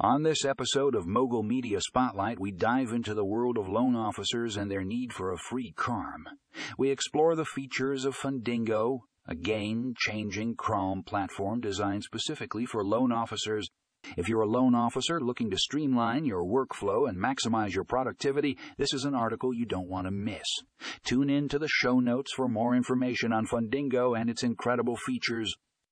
On this episode of Mogul Media Spotlight, we dive into the world of loan officers and their need for a free CRM. We explore the features of Fundingo, a game changing CRM platform designed specifically for loan officers. If you're a loan officer looking to streamline your workflow and maximize your productivity, this is an article you don't want to miss. Tune in to the show notes for more information on Fundingo and its incredible features.